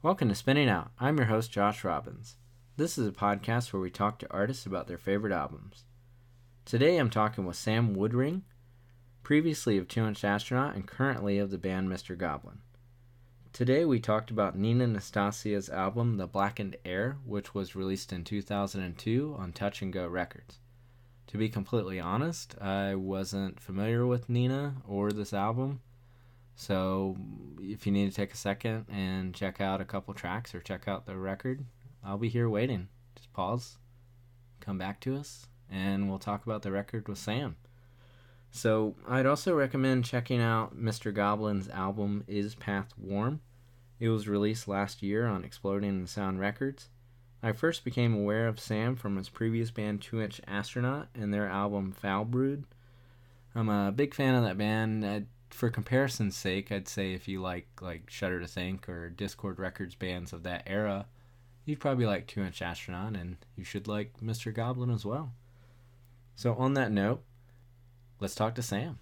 Welcome to Spinning Out. I'm your host, Josh Robbins. This is a podcast where we talk to artists about their favorite albums. Today I'm talking with Sam Woodring, previously of Two Inch Astronaut and currently of the band Mr. Goblin. Today we talked about Nina Nastasia's album The Blackened Air, which was released in 2002 on Touch and Go Records. To be completely honest, I wasn't familiar with Nina or this album. So if you need to take a second and check out a couple tracks or check out the record, I'll be here waiting. Just pause, come back to us, and we'll talk about the record with Sam. So I'd also recommend checking out Mr. Goblin's album Is Path Warm. It was released last year on Exploding Sound Records. I first became aware of Sam from his previous band Two Inch Astronaut and their album Foulbrood. I'm a big fan of that band. I for comparison's sake, I'd say if you like like Shudder to Think or Dischord Records bands of that era, you'd probably like Two Inch Astronaut, and you should like Mr. Goblin as well. So on that note, let's talk to Sam.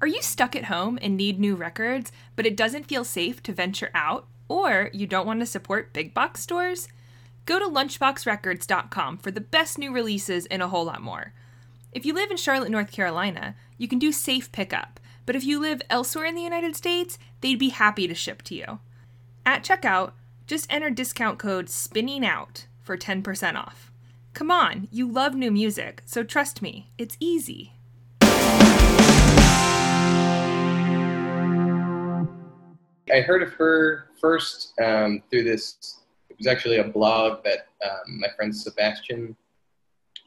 Are you stuck at home and need new records, but it doesn't feel safe to venture out? Or you don't want to support big box stores? Go to lunchboxrecords.com for the best new releases and a whole lot more. If you live in Charlotte, North Carolina, you can do safe pickup, but if you live elsewhere in the United States, they'd be happy to ship to you. At checkout, just enter discount code SPINNINGOUT for 10% off. Come on, you love new music, so trust me, it's easy. I heard of her first um, through this. It was actually a blog that um, my friend Sebastian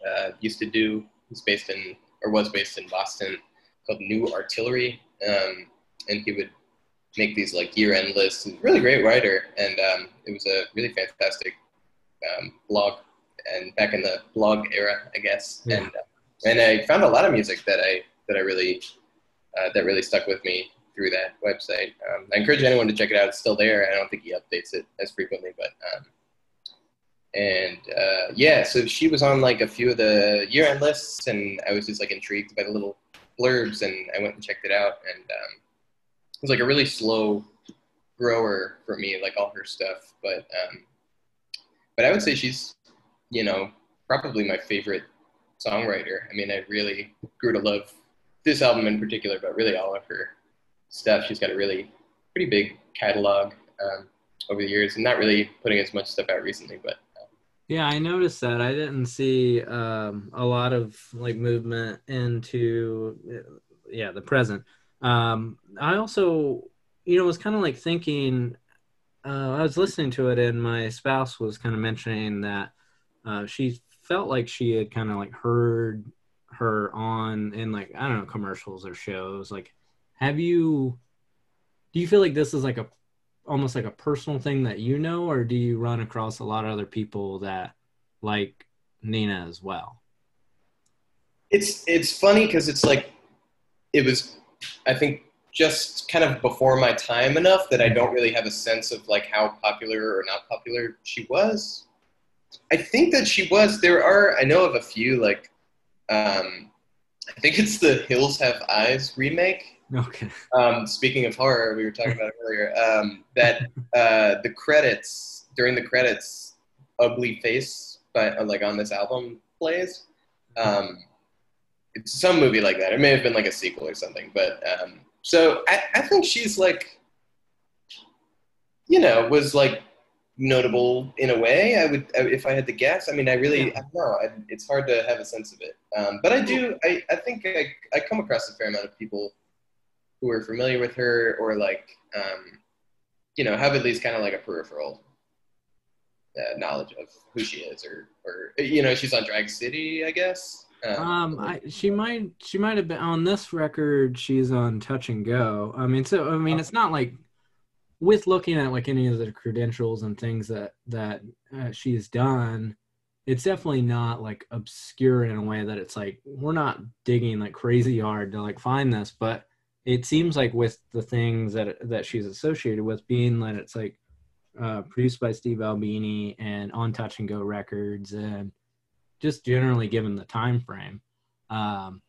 uh, used to do. He's based in, or was based in Boston, called New Artillery, um, and he would make these like year-end lists. He's a really great writer, and um, it was a really fantastic um, blog. And back in the blog era, I guess, yeah. and uh, and I found a lot of music that I that I really uh, that really stuck with me through that website. Um, I encourage anyone to check it out. It's still there. I don't think he updates it as frequently, but um, and uh, yeah, so she was on like a few of the year-end lists, and I was just like intrigued by the little blurbs, and I went and checked it out, and um, it was like a really slow grower for me, like all her stuff, but um, but I would say she's you know probably my favorite songwriter. I mean, I really grew to love this album in particular, but really all of her stuff. She's got a really pretty big catalog um, over the years, and not really putting as much stuff out recently, but. Um, yeah, I noticed that. I didn't see um, a lot of like movement into, yeah, the present. Um, I also, you know, was kind of like thinking. Uh, I was listening to it, and my spouse was kind of mentioning that uh, she felt like she had kind of like heard her on in like I don't know commercials or shows. Like, have you? Do you feel like this is like a almost like a personal thing that you know, or do you run across a lot of other people that like Nina as well? It's it's funny because it's like it was, I think, just kind of before my time enough that I don't really have a sense of like how popular or not popular she was. I think that she was. There are I know of a few like um, I think it's the Hills Have Eyes remake. Okay. Um, speaking of horror, we were talking about earlier. Um, that uh, the credits during the credits, "Ugly Face" but uh, like on this album plays. Um, it's some movie like that. It may have been like a sequel or something. But um, so I, I think she's like, you know, was like notable in a way. I would, if I had to guess. I mean, I really, I don't know. I, it's hard to have a sense of it. Um, but I do. I, I think I, I come across a fair amount of people who are familiar with her or like, um, you know, have at least kind of like a peripheral uh, knowledge of who she is, or, or you know, she's on Drag City, I guess. Um, um I, she might she might have been on this record. She's on Touch and Go. I mean, so I mean, it's not like with looking at like any of the credentials and things that that uh, she's done it's definitely not like obscure in a way that it's like we're not digging like crazy hard to like find this but it seems like with the things that that she's associated with being that it's like uh, produced by Steve Albini and on Touch and Go Records, and just generally given the time frame, um,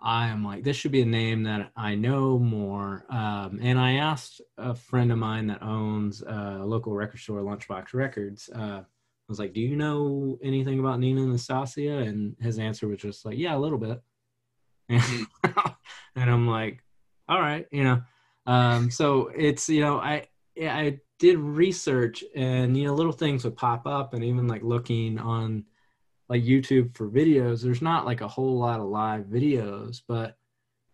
I am like this should be a name that I know more. Um, and I asked a friend of mine that owns a local record store, Lunchbox Records. Uh, I was like, "Do you know anything about Nina Nastasia?" And his answer was just like, "Yeah, a little bit." and I'm like, "All right, you know." Um, so it's you know I I did research and you know little things would pop up and even like looking on like YouTube for videos, there's not like a whole lot of live videos, but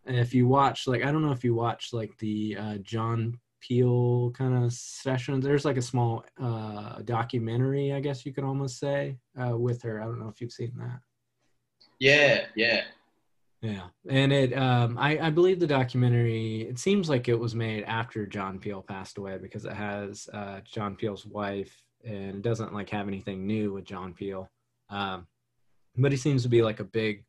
if you watch like I don't know if you watch like the uh, John Peel kind of sessions, there's like a small uh, documentary, I guess you could almost say, uh, with her. I don't know if you've seen that. Yeah, yeah. Yeah, and it um, I, I believe the documentary. It seems like it was made after John Peel passed away because it has uh, John Peel's wife, and it doesn't like have anything new with John Peel. Um, but he seems to be like a big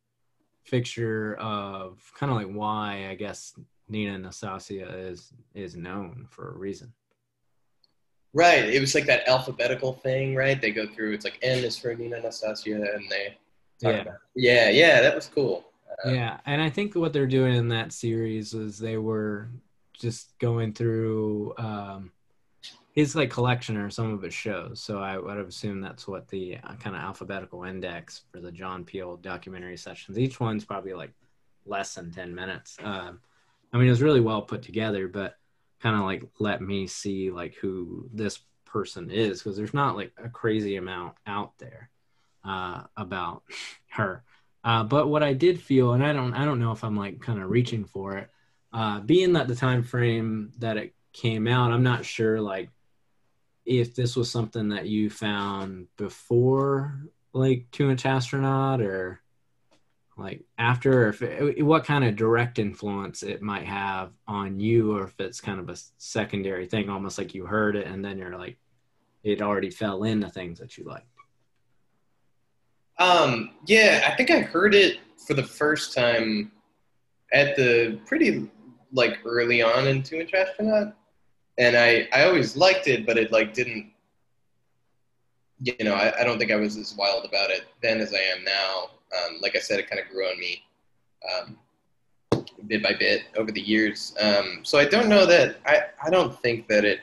fixture of kind of like why I guess Nina Nastasia is is known for a reason. Right. It was like that alphabetical thing, right? They go through. It's like N is for Nina Nastasia, and they. Yeah. yeah. Yeah. That was cool. Yeah, and I think what they're doing in that series is they were just going through um, his like collection or some of his shows. So I would have assumed that's what the uh, kind of alphabetical index for the John Peel documentary sessions. Each one's probably like less than ten minutes. Um, I mean, it was really well put together, but kind of like let me see like who this person is because there's not like a crazy amount out there uh, about her. Uh, but what I did feel, and I don't, I don't know if I'm like kind of reaching for it, uh, being that the time frame that it came out, I'm not sure like if this was something that you found before like Two Inch Astronaut or like after, or if it, what kind of direct influence it might have on you, or if it's kind of a secondary thing, almost like you heard it and then you're like, it already fell into things that you like. Um, yeah, I think I heard it for the first time at the pretty like early on in Two Inch Astronaut, and I I always liked it, but it like didn't. You know, I, I don't think I was as wild about it then as I am now. Um, like I said, it kind of grew on me um, bit by bit over the years. Um, so I don't know that I I don't think that it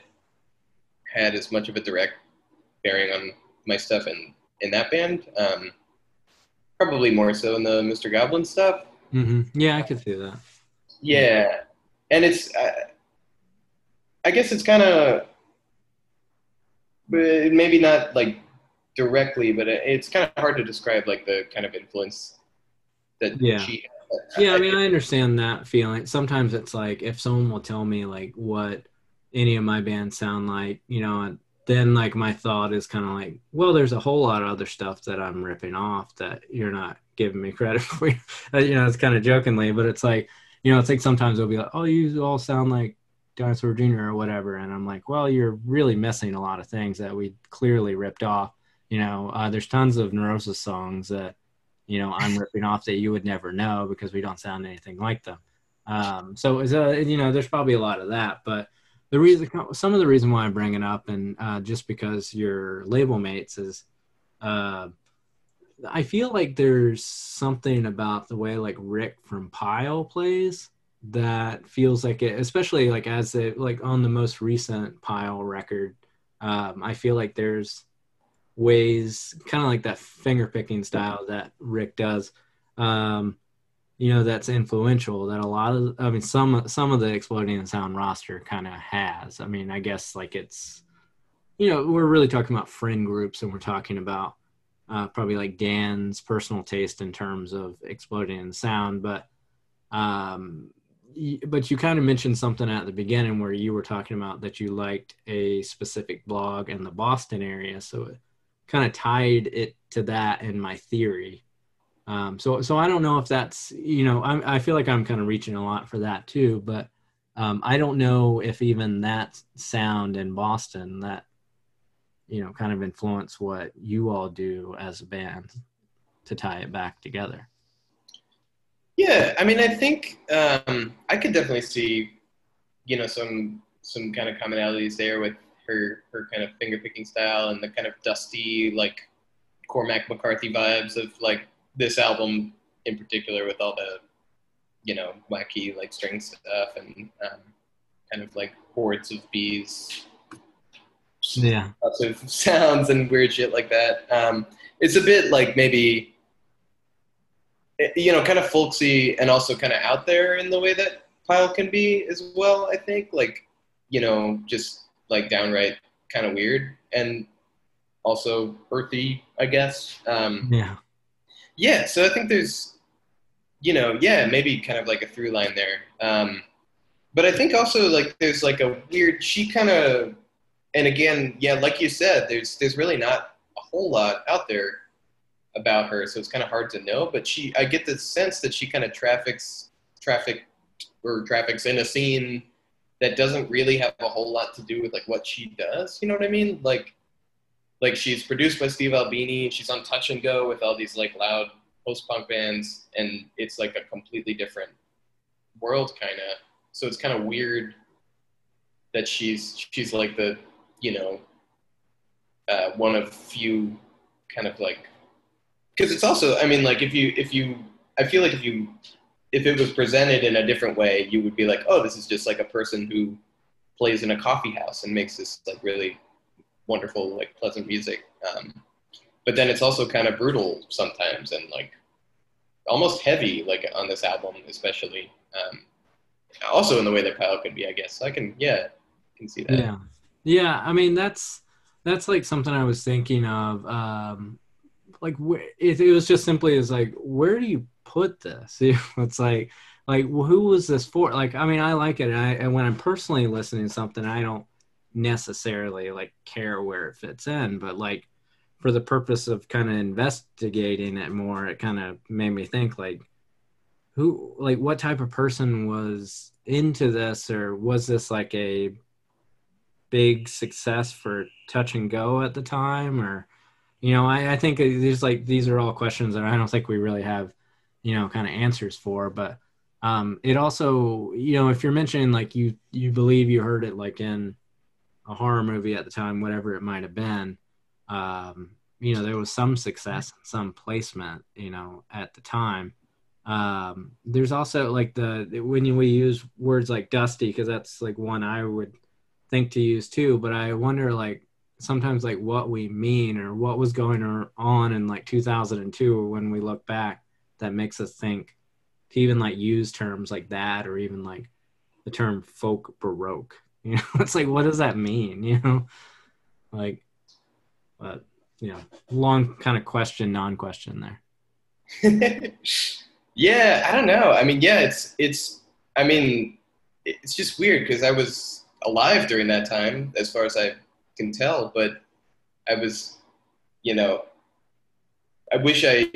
had as much of a direct bearing on my stuff in in that band. Um, Probably more so in the Mr. Goblin stuff. Mm-hmm. Yeah, I could see that. Yeah, and it's, uh, I guess it's kind of, maybe not like directly, but it's kind of hard to describe like the kind of influence that yeah. she. Yeah, I mean, I understand that feeling. Sometimes it's like if someone will tell me like what any of my bands sound like, you know, then like my thought is kind of like, well, there's a whole lot of other stuff that I'm ripping off that you're not giving me credit for. you know, it's kind of jokingly, but it's like, you know, it's like sometimes they'll be like, oh, you all sound like Dinosaur Jr. or whatever, and I'm like, well, you're really missing a lot of things that we clearly ripped off. You know, uh, there's tons of Neurosis songs that, you know, I'm ripping off that you would never know because we don't sound anything like them. Um, so, it's a, you know, there's probably a lot of that, but the reason some of the reason why I bring it up and uh, just because you're label mates is uh, I feel like there's something about the way like Rick from Pile plays that feels like it especially like as it like on the most recent Pile record um, I feel like there's ways kind of like that finger picking style that Rick does. Um, you know that's influential that a lot of i mean some some of the exploding sound roster kind of has. I mean i guess like it's you know we're really talking about friend groups and we're talking about uh, probably like dan's personal taste in terms of exploding sound but um but you kind of mentioned something at the beginning where you were talking about that you liked a specific blog in the boston area so it kind of tied it to that in my theory um, so, so I don't know if that's, you know, I, I feel like I'm kind of reaching a lot for that too, but um, I don't know if even that sound in Boston that, you know, kind of influence what you all do as a band to tie it back together. Yeah, I mean, I think um, I could definitely see, you know, some some kind of commonalities there with her her kind of finger picking style and the kind of dusty like Cormac McCarthy vibes of like this album in particular with all the you know wacky like string stuff and um, kind of like hordes of bees. Yeah. Lots of sounds and weird shit like that. Um, it's a bit like maybe eh, you know kind of folksy and also kind of out there in the way that pile can be as well i think. Like you know just like downright kind of weird and also earthy i guess. Um, yeah yeah so i think there's you know yeah maybe kind of like a through line there um, but i think also like there's like a weird she kind of and again yeah like you said there's there's really not a whole lot out there about her so it's kind of hard to know but she i get the sense that she kind of traffics traffic or traffics in a scene that doesn't really have a whole lot to do with like what she does. You know what I mean? Like, like she's produced by Steve Albini. She's on Touch and Go with all these like loud post punk bands, and it's like a completely different world, kind of. So it's kind of weird that she's she's like the you know uh, one of few kind of like because it's also I mean like if you if you I feel like if you if it was presented in a different way, you would be like, oh, this is just like a person who plays in a coffee house and makes this like really wonderful, like pleasant music. Um, but then it's also kind of brutal sometimes and like almost heavy, like on this album, especially. Um, also in the way that Pile could be, I guess. So I can, yeah, I can see that. Yeah, yeah. I mean, that's that's like something I was thinking of. Um, like, it, it was just simply as like, where do you put this? it's like, like who was this for? Like, I mean, I like it, and, I, and when I'm personally listening to something, I don't necessarily like care where it fits in, but like for the purpose of kind of investigating it more, it kind of made me think like, who, like, what type of person was into this, or was this like a big success for touch and go at the time, or you know, I, I think these like these are all questions that I don't think we really have you know kind of answers for but um it also you know if you're mentioning like you you believe you heard it like in a horror movie at the time whatever it might have been um you know there was some success some placement you know at the time. Um there's also like the when we use words like dusty because that's like one i would think to use too but i wonder like sometimes like what we mean or what was going on in like 2002 when we look back that makes us think to even like use terms like that or even like the term folk baroque you know it's like what does that mean you know? Like but know long kind of question non-question there. Yeah i don't know. I mean yeah it's it's i mean it's just weird because i was alive during that time as far as i can tell but i was you know i wish i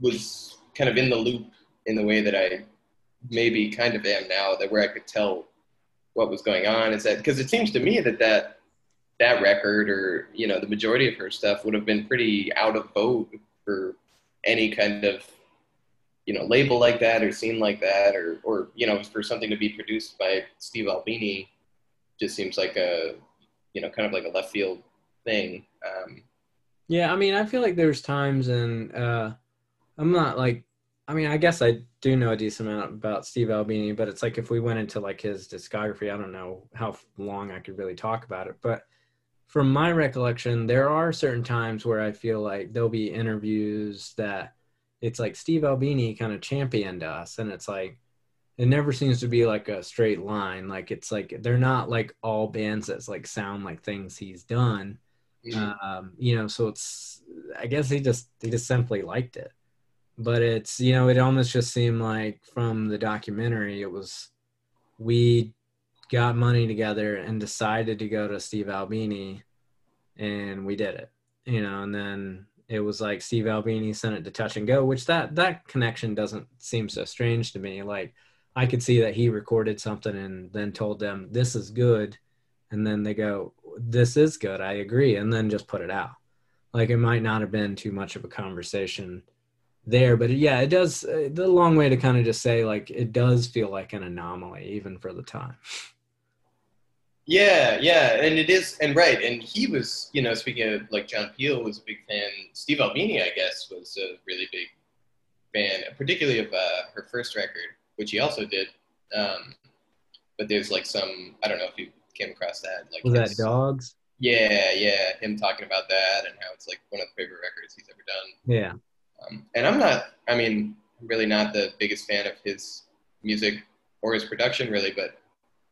was kind of in the loop in the way that I maybe kind of am now, that where I could tell what was going on. Is that because it seems to me that that that record or you know the majority of her stuff would have been pretty out of vogue for any kind of you know label like that or scene like that or or you know for something to be produced by Steve Albini just seems like a you know kind of like a left field thing. Um, yeah, I mean, I feel like there's times and uh, I'm not like I mean, I guess I do know a decent amount about Steve Albini, but it's like if we went into like his discography, I don't know how long I could really talk about it. But from my recollection, there are certain times where I feel like there'll be interviews that it's like Steve Albini kind of championed us, and it's like it never seems to be like a straight line. Like it's like they're not like all bands that's like sound like things he's done. Mm-hmm. Um, you know, so it's I guess he just he just simply liked it but it's you know it almost just seemed like from the documentary it was we got money together and decided to go to Steve Albini and we did it you know and then it was like Steve Albini sent it to Touch and Go which that that connection doesn't seem so strange to me. Like I could see that he recorded something and then told them this is good. And then they go this is good. I agree. And then just put it out. Like it might not have been too much of a conversation there. But yeah, it does. Uh, the long way to kind of just say like it does feel like an anomaly even for the time. Yeah, yeah, and it is, and right, and he was, you know, speaking of like John Peel was a big fan. Steve Albini, I guess, was a really big fan, particularly of uh, her first record, which he also did. Um, but there's like some, I don't know if you came across that. Like was that Dogs? Yeah, yeah, him talking about that and how it's like one of the favorite records he's ever done. Yeah. Um, and I'm not, I mean, I'm really not the biggest fan of his music or his production, really, but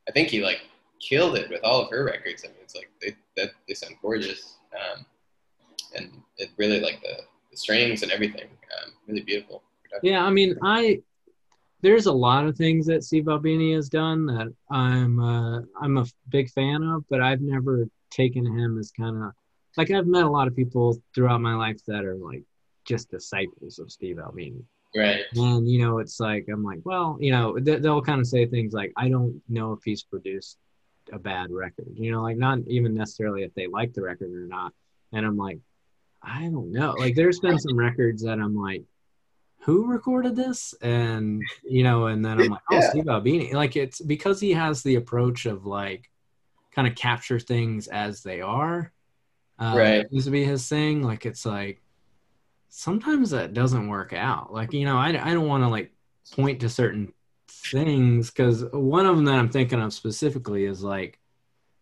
I think he like killed it with all of her records. I mean, it's like they that they sound gorgeous, um, and it really like the, the strings and everything, um, really beautiful. Production. Yeah, I mean, I there's a lot of things that Steve Albini has done that I'm uh, I'm a big fan of, but I've never taken him as kind of like I've met a lot of people throughout my life that are like just disciples of Steve Albini. Right. And you know, it's like I'm like, well, you know, they'll kind of say things like, I don't know if he's produced a bad record. You know, like not even necessarily if they like the record or not. And I'm like, I don't know. Like there's been some records that I'm like, who recorded this? And you know, and then I'm like, oh, yeah. Steve Albini. Like it's because he has the approach of like kind of capture things as they are. Uh, right. Used to be his thing. Like it's like sometimes that doesn't work out. Like you know, I I don't want to like point to certain things because one of them that I'm thinking of specifically is like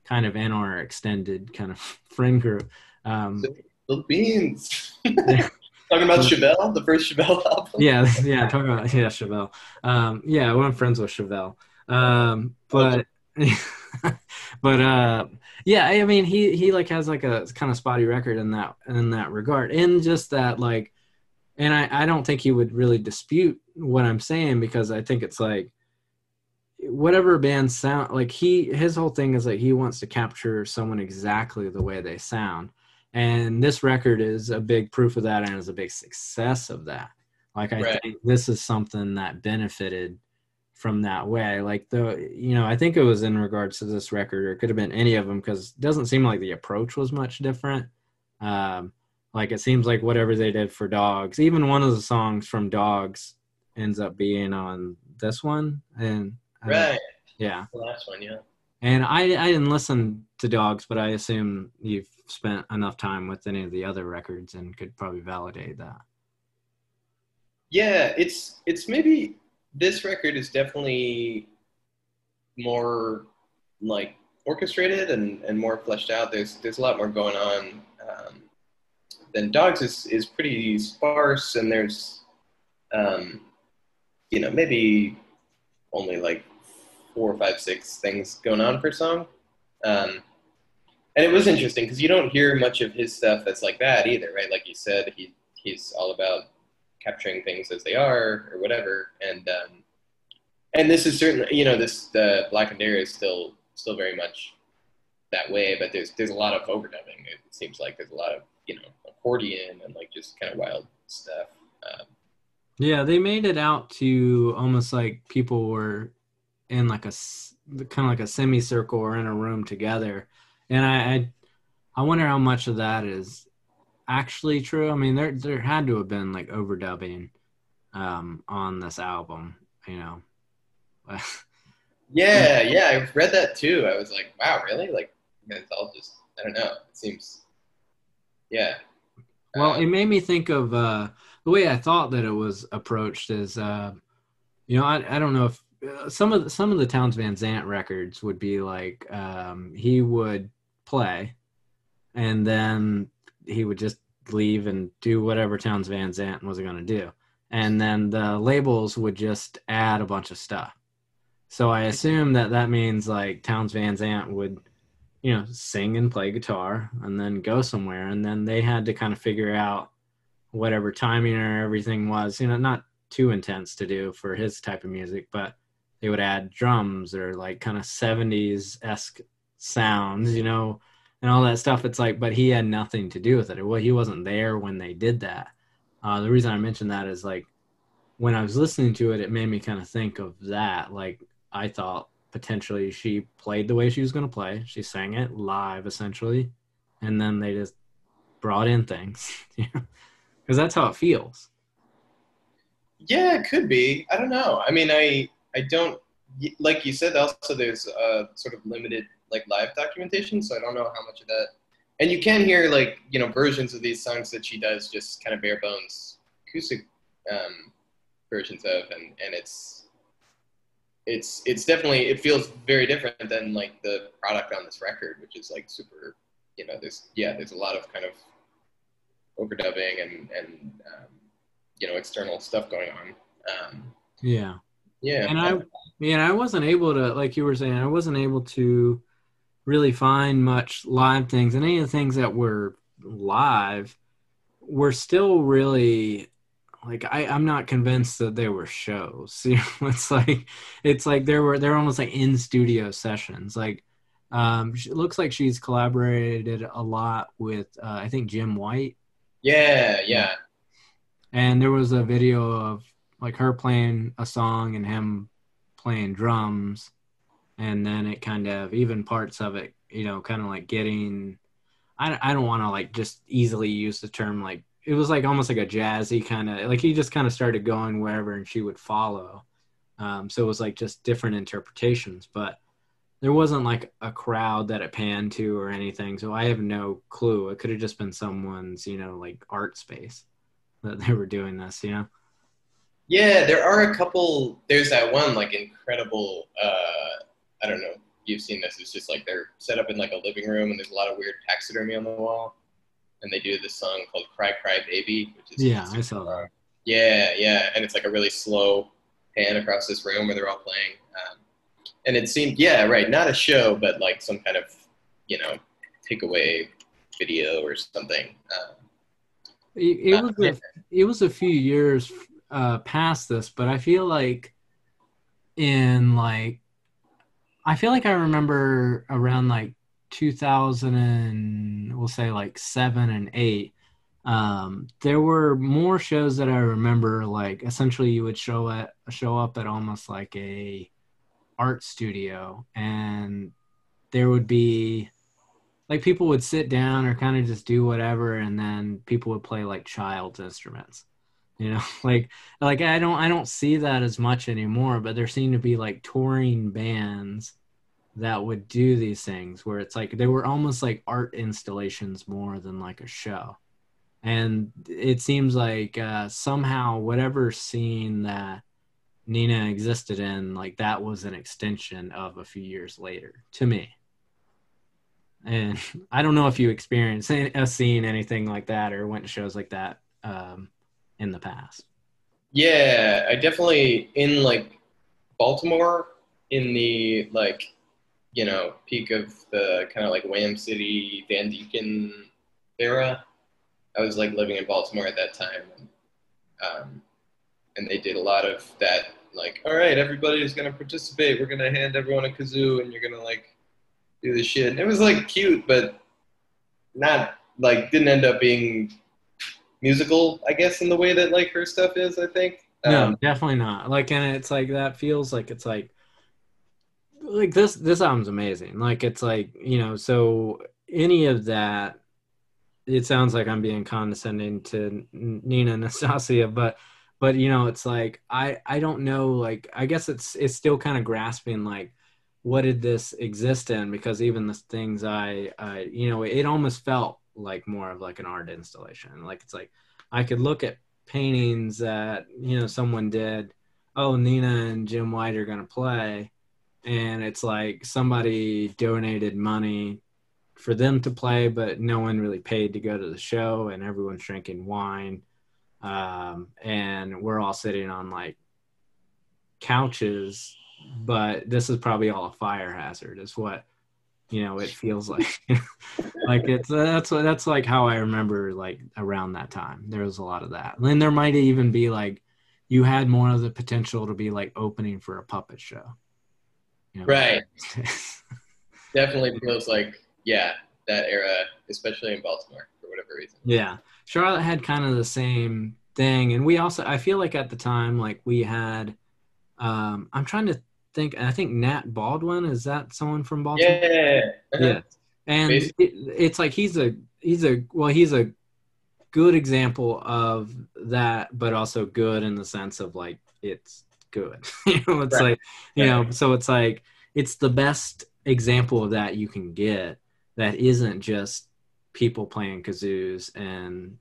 kind of in our extended kind of friend group. Um, the beans. talking about Chevelle, the first Chevelle album. Yeah, yeah, talking about yeah Chevelle. Um, yeah, I'm friends with Chevelle. Um, but but uh, yeah, I mean he he like has like a kind of spotty record in that in that regard, and just that like and I, I don't think he would really dispute what I'm saying because I think it's like whatever band sound like he his whole thing is like he wants to capture someone exactly the way they sound. And this record is a big proof of that and is a big success of that. Like i right. think this is something that benefited from that way like the you know i think it was in regards to this record or it could have been any of them because it doesn't seem like the approach was much different um like it seems like whatever they did for Dogs, even one of the songs from Dogs ends up being on this one. And right, yeah, the last one, yeah. And I I didn't listen to Dogs, but I assume you've spent enough time with any of the other records and could probably validate that. Yeah, it's it's maybe this record is definitely more like orchestrated and, and more fleshed out. There's there's a lot more going on. Um, then dogs is, is pretty sparse and there's um, you know maybe only like four or five six things going on per song um, and it was interesting because you don't hear much of his stuff that's like that either right like you said he he's all about capturing things as they are or whatever. And um, and this is certainly you know this the Blackened Air is still still very much that way but there's there's a lot of overdubbing. It seems like there's a lot of you know accordion and like just kind of wild stuff. Um, yeah, they made it out to almost like people were in like a kind of like a semicircle or in a room together, and I, I I wonder how much of that is actually true. I mean, there there had to have been like overdubbing um, on this album, you know. yeah, yeah, I read that too. I was like, wow, really? Like, it's all just I don't know. It seems, yeah, well, it made me think of uh, the way I thought that it was approached. Is uh, you know, I, I don't know if uh, some of the, some of the Townes Van Zandt records would be like um, he would play, and then he would just leave and do whatever Townes Van Zandt was going to do, and then the labels would just add a bunch of stuff. So I assume that that means like Townes Van Zandt would you know, sing and play guitar and then go somewhere. And then they had to kind of figure out whatever timing or everything was, you know, not too intense to do for his type of music, but they would add drums or like kind of 70s esque sounds, you know, and all that stuff. It's like, but he had nothing to do with it. Well, he wasn't there when they did that. Uh, the reason I mentioned that is like when I was listening to it, it made me kind of think of that. Like I thought potentially she played the way she was going to play. She sang it live essentially, and then they just brought in things, because that's how it feels. Yeah, it could be. I don't know. I mean, I I don't like you said. Also, there's a sort of limited like live documentation, so I don't know how much of that. And you can hear like you know versions of these songs that she does, just kind of bare bones acoustic um, versions of, and and it's it's it's definitely it feels very different than like the product on this record, which is like super. You know, there's yeah, there's a lot of kind of overdubbing and and um, you know external stuff going on. Um, yeah. Yeah. And I yeah, I wasn't able to like you were saying, I wasn't able to really find much live things and any of the things that were live were still really like I, I'm not convinced that they were shows. You know, it's like it's like there were they're almost like in studio sessions. Like um, it looks like she's collaborated a lot with uh, I think Jim White. Yeah, yeah. And there was a video of like her playing a song and him playing drums, and then it kind of even parts of it, you know, kind of like getting. I I don't want to like just easily use the term like it was like almost like a jazzy kind of like he just kind of started going wherever and she would follow um, so it was like just different interpretations but there wasn't like a crowd that it panned to or anything so i have no clue it could have just been someone's you know like art space that they were doing this you know yeah there are a couple there's that one like incredible uh i don't know you've seen this. It's just like they're set up in like a living room and there's a lot of weird taxidermy on the wall. And they do this song called "Cry Cry Baby," which is yeah, I saw that. Yeah, yeah, and it's like a really slow pan across this room where they're all playing, um, and it seemed yeah, right, not a show, but like some kind of you know takeaway video or something. Um, it, it was uh, a, it was a few years uh, past this, but I feel like in like I feel like I remember around like 2000 and we'll say like seven and eight, um, there were more shows that I remember. Like essentially, you would show at show up at almost like a art studio, and there would be like people would sit down or kind of just do whatever, and then people would play like child's instruments. You know, like like I don't I don't see that as much anymore, but there seem to be like touring bands that would do these things where it's like they were almost like art installations more than like a show. And it seems like uh, somehow whatever scene that nina existed in like that was an extension of a few years later to me. And i don't know if you experienced a scene anything like that or went to shows like that um, in the past yeah i definitely in like baltimore in the like you know, peak of the kind of like Wham City, Dan Deacon era. I was like living in Baltimore at that time. And, um, and they did a lot of that, like, all right, everybody is to participate. We're to hand everyone a kazoo and you're to like do the shit. And it was like cute, but not like, didn't end up being musical, I guess, in the way that like her stuff is, I think. No, um, definitely not. Like, and it's like that feels like it's like like this this album's amazing like it's like you know so any of that it sounds like i'm being condescending to nina nastasia but but you know it's like i i don't know like i guess it's it's still kind of grasping like what did this exist in because even the things i i you know it almost felt like more of like an art installation. Like it's like i could look at paintings that you know someone did oh nina and jim white are to play and it's like somebody donated money for them to play, but no one really paid to go to the show, and everyone's drinking wine, um, and we're all sitting on like couches, but this is probably all a fire hazard, is what you know it feels like. like it's that's that's like how I remember like around that time. There was a lot of that, and there might even be like you had more of the potential to be like opening for a puppet show you know? Right. Definitely feels like yeah that era, especially in Baltimore for whatever reason. Yeah, Charlotte had kind of the same thing, and we also I feel like at the time like we had. Um, I'm trying to think. I think Nat Baldwin is that someone from Baltimore? Yeah. Uh-huh. Yeah. And it, it's like he's a he's a well he's a good example of that, but also good in the sense of like it's good. you know, it's Right. like you know, so it's like it's the best example of that you can get that isn't just people playing kazoos and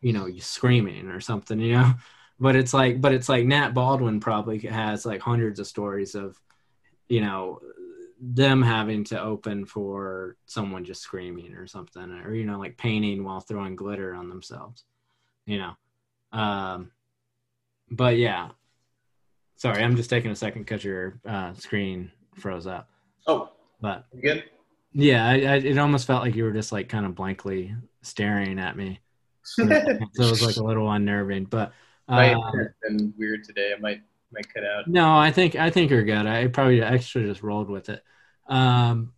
you know you screaming or something you know but it's like but it's like nat baldwin probably has like hundreds of stories of you know them having to open for someone just screaming or something or you know like painting while throwing glitter on themselves you know? Um but yeah. Sorry i'm just taking a second because your uh, screen froze up. Oh, but good? yeah I, I, it almost felt like you were just like kind of blankly staring at me. So it was like a little unnerving but My um, internet's been weird today. I might might cut out. No, I think I think you're good. I probably actually just rolled with it. Um,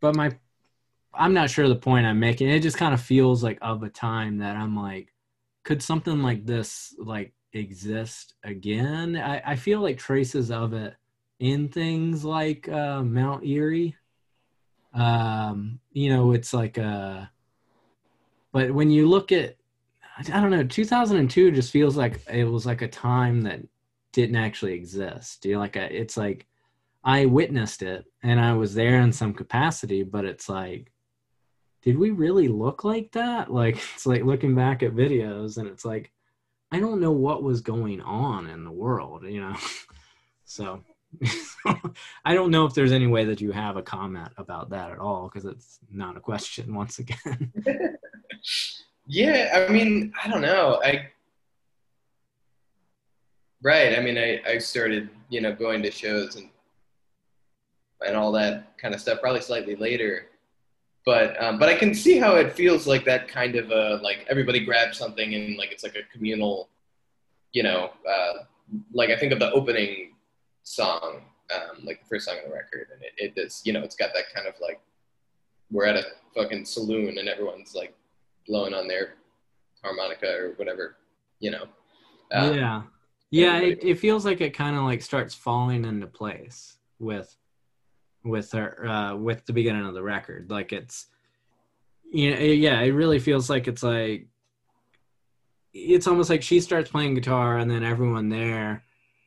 but my, I'm not sure the point I'm making. It just kind of feels like of a time that I'm like, could something like this like exist again? I, I feel like traces of it in things like uh, Mount Eerie. Um, you know, it's like a, but when you look at, I don't know, 2002 just feels like it was like a time that didn't actually exist. You know, like a, it's like I witnessed it and I was there in some capacity, but it's like, did we really look like that? Like it's like looking back at videos and it's like, I don't know what was going on in the world, you know. so I don't know if there's any way that you have a comment about that at all because it's not a question once again. Yeah, I mean, I don't know. I right. I mean, I I started you know going to shows and and all that kind of stuff probably slightly later. But um, but I can see how it feels like that kind of uh like everybody grabs something and like it's like a communal, you know, uh, like I think of the opening song, um, like the first song on the record, and it, it is you know it's got that kind of like we're at a fucking saloon and everyone's like blowing on their harmonica or whatever, you know. Uh, yeah. Yeah it, it feels like it kind of like starts falling into place with with her uh with the beginning of the record. Like it's you know yeah it really feels like it's like it's almost like she starts playing guitar and then everyone there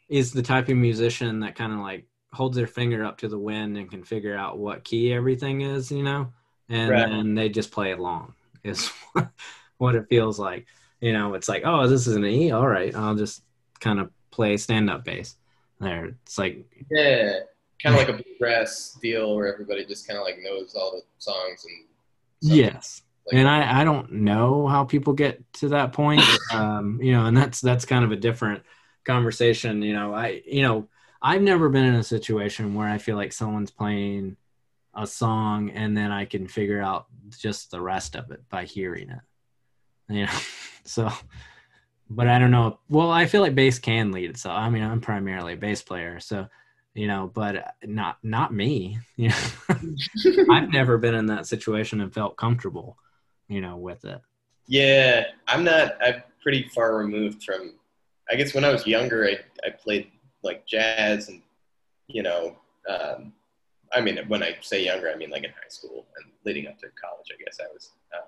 is the type of musician that kind of like holds their finger up to the wind and can figure out what key everything is you know? And Right. then they just play along is what it feels like you know it's like oh this is an e all right i'll just kind of play stand up bass there it's like Yeah, kind of like a bluegrass deal where everybody just kind of like knows all the songs and. stuff. yes Like- and I, I don't know how people get to that point um, you know and that's that's kind of a different conversation you know i you know i've never been in a situation where i feel like someone's playing a song and then i can figure out just the rest of it by hearing it you know so but i don't know well i feel like bass can lead so i mean i'm primarily a bass player so you know but not not me you know i've never been in that situation and felt comfortable you know with it Yeah, I'm not. I'm pretty far removed from. I guess when I was younger, I I played like jazz and, you know, um, I mean when I say younger, I mean like in high school and leading up to college. I guess I was um,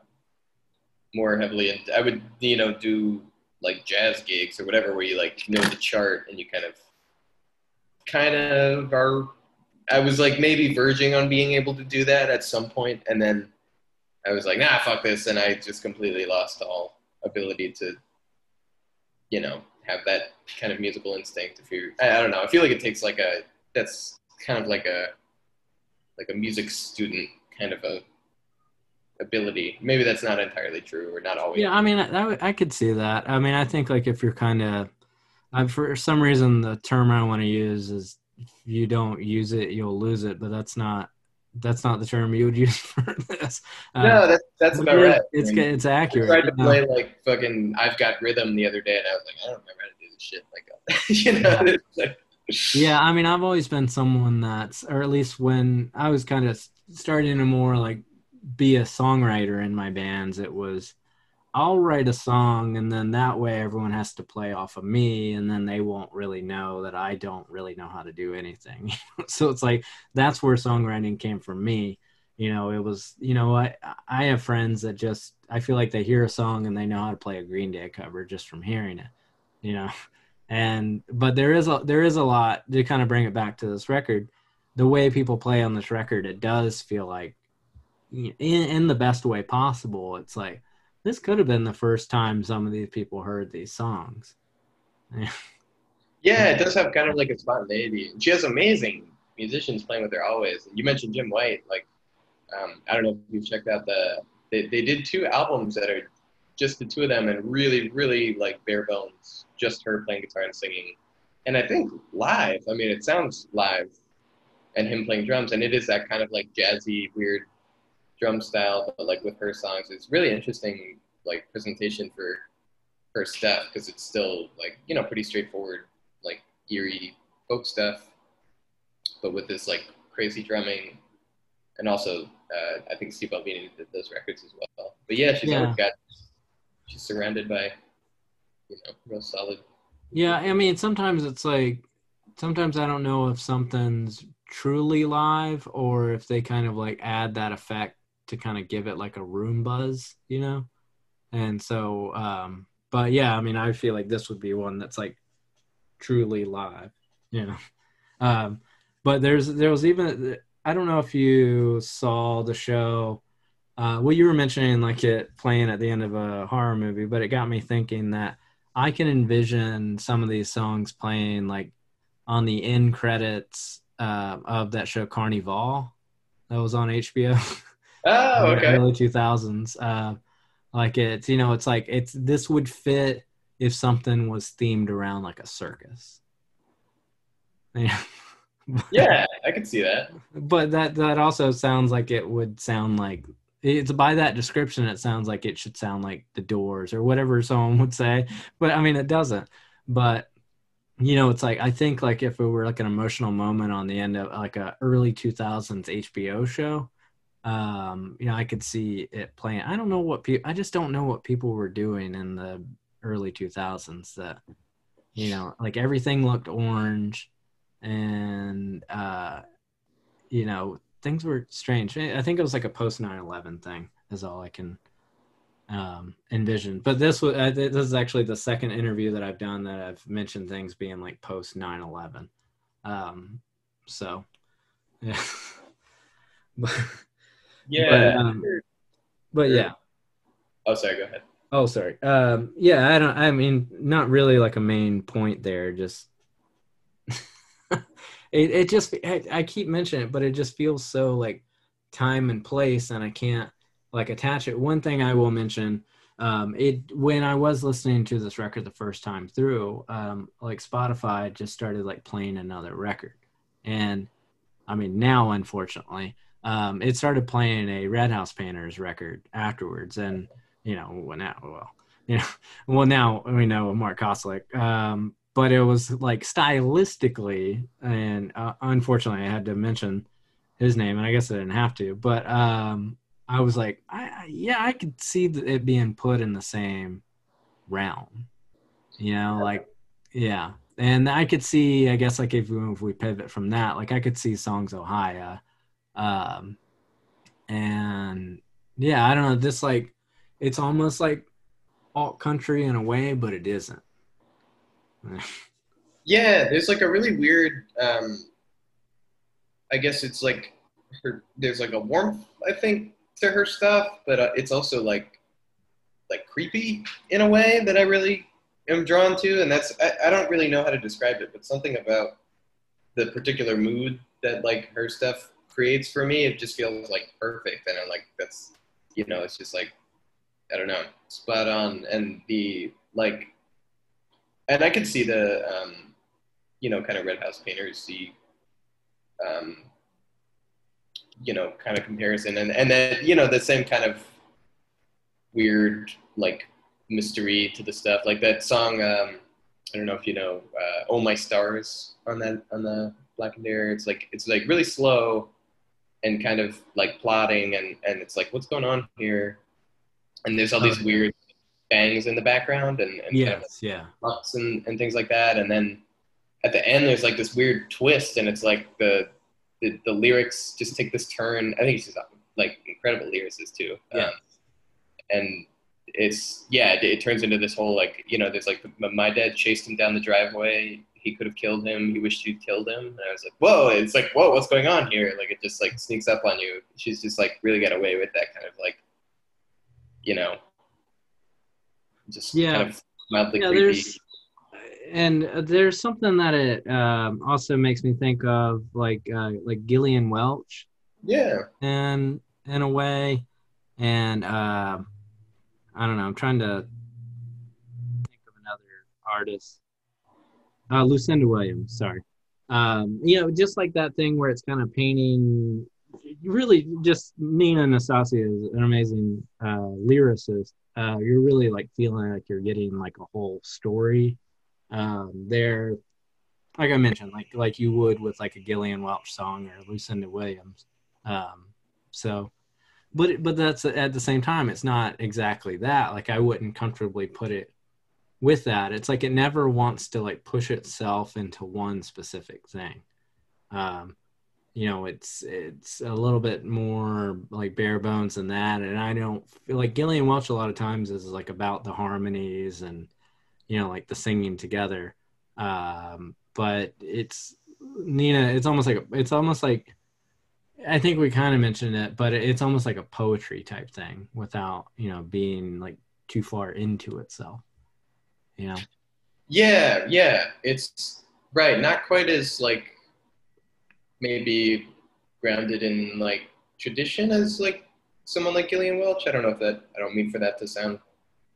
more heavily. In, I would you know do like jazz gigs or whatever where you like know the chart and you kind of, kind of are. I was like maybe verging on being able to do that at some point, and then I was like, nah, fuck this, and I just completely lost all ability to, you know, have that kind of musical instinct. If you, I, I don't know, I feel like it takes like a that's kind of like a like a music student kind of a ability. Maybe that's not entirely true, or not always. Yeah, I mean, I, I could see that. I mean, I think like if you're kind of, I for some reason the term I want to use is if you don't use it, you'll lose it. But that's not that's not the term you would use for this. Uh, no, that's that's it about is- right. It's I mean, it's I accurate. tried to play like fucking I've got rhythm the other day, and I was like, I don't remember how to do this shit like you know, like, yeah i mean i've always been someone that's or at least when i was kind of starting to more like be a songwriter in my bands it was i'll write a song and then that way everyone has to play off of me and then they won't really know that i don't really know how to do anything so it's like that's where songwriting came from me you know, it was, you know, I I have friends that just I feel like they hear a song and they know how to play a Green Day cover just from hearing it, you know. And but there is a there is a lot to kind of bring it back to this record. The way people play on this record, it does feel like in in the best way possible. It's like this could have been the first time some of these people heard these songs. yeah, it does have kind of like a spontaneity. She has amazing musicians playing with her always. You mentioned Jim White, like um, I don't know if you've checked out the they, they did two albums that are just the two of them and really really like bare bones, just her playing guitar and singing. And I think live, I mean, it sounds live, and him playing drums, and it is that kind of like jazzy, weird drum style, but like with her songs, it's really interesting like presentation for her stuff because it's still like you know pretty straightforward, like eerie folk stuff, but with this like crazy drumming, and also uh, I think Steve Albini did those records as well. But yeah, she's yeah. got she's surrounded by you know real solid. Yeah, I mean sometimes it's like sometimes I don't know if something's truly live or if they kind of like add that effect to kind of give it like a room buzz, you know. And so, um, but yeah, I mean, I feel like this would be one that's like truly live, you know. Um, but there's there was even I don't know if you saw the show. Uh, well, you were mentioning like it playing at the end of a horror movie, but it got me thinking that I can envision some of these songs playing like on the end credits uh, of that show Carnivàle that was on HBO. Oh, okay. Early two thousands. Uh, like it's you know it's like it's this would fit if something was themed around like a circus. Yeah. yeah, I could see that. But that that also sounds like it would sound like it's by that description it sounds like it should sound like the doors or whatever someone would say but i mean it doesn't. But you know it's like i think like if it were like an emotional moment on the end of like a early 2000s hbo show um you know i could see it playing. I don't know what people i just don't know what people were doing in the early 2000s that you know like everything looked orange and uh you know things were strange i think it was like a post 9-11 thing is all i can um envision but this was uh, this is actually the second interview that i've done that i've mentioned things being like post 9-11 um so yeah Yeah. But, um, but yeah. Oh, sorry. Go ahead. Oh, sorry. Um, yeah, I don't. I mean, not really like a main point there. Just it. It just. I, I keep mentioning it, but it just feels so like time and place, and I can't like attach it. One thing I will mention. Um, it when I was listening to this record the first time through, um, like Spotify just started like playing another record, and I mean now unfortunately, um, it started playing a Red House Painters record afterwards, and you know, well now, well, you know, well now we know Mark Kozelek, um, but it was like stylistically, and uh, unfortunately, I had to mention his name, and I guess I didn't have to, but um, I was like, I, I, yeah, I could see it being put in the same realm, you know, like, yeah, and I could see, I guess, like if we, if we pivot from that, like I could see Songs: Ohia um, and yeah, I don't know. This like, it's almost like alt country in a way, but it isn't. yeah, there's like a really weird. Um, I guess it's like her. There's like a warmth, I think, to her stuff, but uh, it's also like like creepy in a way that I really am drawn to, and that's I, I don't really know how to describe it, but something about the particular mood that like her stuff creates for me, it just feels like perfect. And I'm like, that's, you know, it's just like, I don't know, spot on. And the, like, and I could see the, um, you know, kind of Red House painters, the, um, you know, kind of comparison. And, and then, you know, the same kind of weird, like, mystery to the stuff. Like that song, um, I don't know if you know, uh, "Oh My Stars" on that on the Blackened Air. It's like it's like really slow, and kind of like plotting and and it's like what's going on here and there's all these oh, weird bangs in the background and, and yes, kind of yeah and, and things like that and then at the end there's like this weird twist and it's like the the, the lyrics just take this turn i think it's just like incredible lyricist too. Yeah. Um, and it's yeah, it, it turns into this whole like you know, there's like my dad chased him down the driveway. He could have killed him. He wished you'd killed him. And I was like, whoa! It's like, whoa, what's going on here? Like it just like sneaks up on you. She's just like really got away with that kind of like, you know, just Yeah. kind of mildly yeah, creepy. there's and there's something that it um, also makes me think of like uh, like Gillian Welch Yeah. and in a way and uh, I don't know I'm trying to think of another artist uh, Lucinda Williams sorry um, you know just like that thing where it's kind of painting really just Nina Nastasia is an amazing uh, lyricist uh, you're really like feeling like you're getting like a whole story. Um, there like i mentioned like like you would with like a gillian welch song or lucinda williams. Um, so but but that's at the same time it's not exactly that. Like i wouldn't comfortably put it with that. It's like it never wants to like push itself into one specific thing. Um, you know it's it's a little bit more like bare bones than that and i don't feel like gillian welch a lot of times is like about the harmonies and you know like the singing together um but it's nina it's almost like a, it's almost like i think we kind of mentioned it but it's almost like a poetry type thing without you know being like too far into itself you know Yeah, yeah. It's right, not quite as like maybe grounded in like tradition as like someone like Gillian Welch. I don't know if that I don't mean for that to sound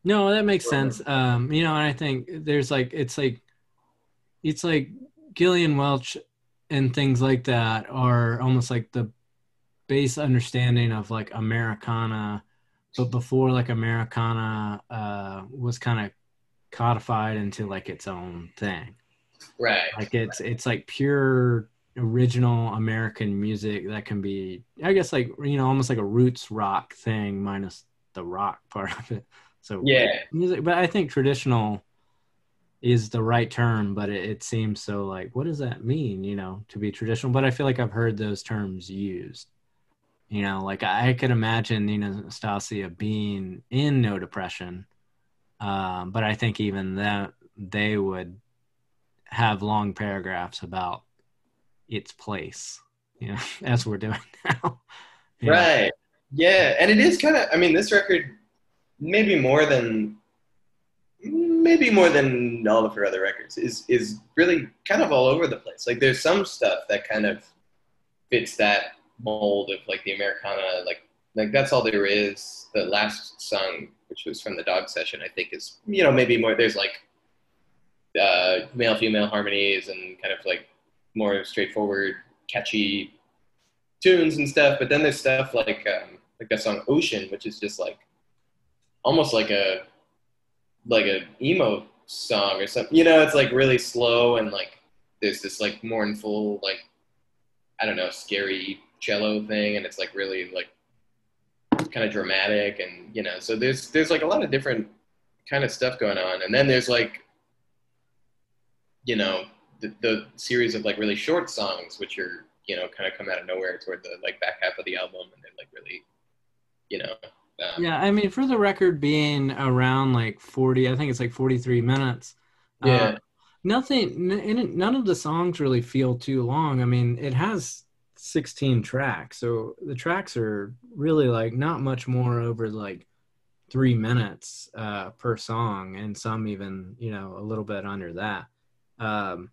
No, that makes sense. Um, you know, and I think there's like it's like it's like Gillian Welch and things like that are almost like the base understanding of like Americana, but before like Americana uh, was kind of codified into like its own thing. right. Like it's it's like pure original American music that can be, I guess, like you know, almost like a roots rock thing minus the rock part of it. So Yeah. music but i think traditional is the right term but it, it seems so like what does that mean you know to be traditional but i feel like i've heard those terms used you know like i, could imagine nina nastasia being in no depression um, but i think even that they would have long paragraphs about its place you know as we're doing now? Right. Yeah, and it is kind of I mean this record maybe more than maybe more than all of her other records is is really kind of all over the place. Like there's some stuff that kind of fits that mold of like the Americana like like that's all there is. The last song which was from the dog session I think is you know maybe more there's like uh male female harmonies and kind of like more straightforward catchy tunes and stuff but then there's stuff like um like that song ocean which is just like almost like a like a emo song or something. You know it's like really slow and like there's this like mournful like i don't know scary cello thing and it's like really like kind of dramatic and you know so there's there's like a lot of different kind of stuff going on. And then there's like you know the, the series of like really short songs which are you know kind of come out of nowhere toward the like back half of the album and they're like really you know um, Yeah, I mean, for the record being around like 40, I think it's like 43 minutes. uh, Yeah. nothing, n- and none of the songs really feel too long. I mean, it has 16 tracks. So the tracks are really like not much more over like three minutes uh, per song, and some even, you know, a little bit under that. Um,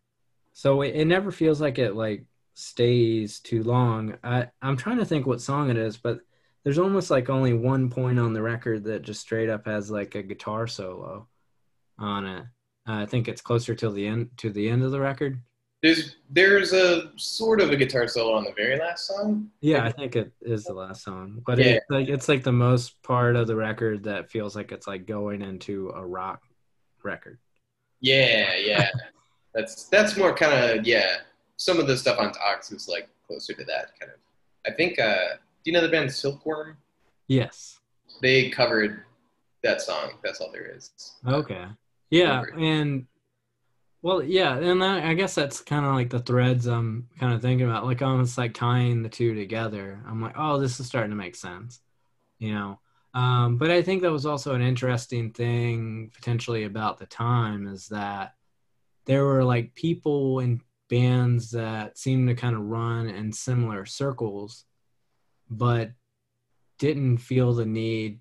so it, it never feels like it like stays too long. I, I'm trying to think what song it is, but there's almost like only one point on the record that just straight up has like a guitar solo on it. Uh, I think it's closer to the end to the end of the record. there's there's a sort of a guitar solo on the very last song Yeah, I think it is the last song, but Yeah. it's like it's like the most part of the record that feels like it's like going into a rock record. yeah yeah that's that's more kind of yeah some of the stuff on Dogs is like closer to that kind of i think uh do you know the band silkworm Yes. they covered that song that's all there is Okay. Yeah, and Well, yeah, and that, I guess that's kind of like the threads I'm kind of thinking about, like almost like tying the two together. I'm like, oh, this is starting to make sense, you know. Um, but I think that was also an interesting thing potentially about the time is that there were like people in bands that seemed to kind of run in similar circles, but didn't feel the need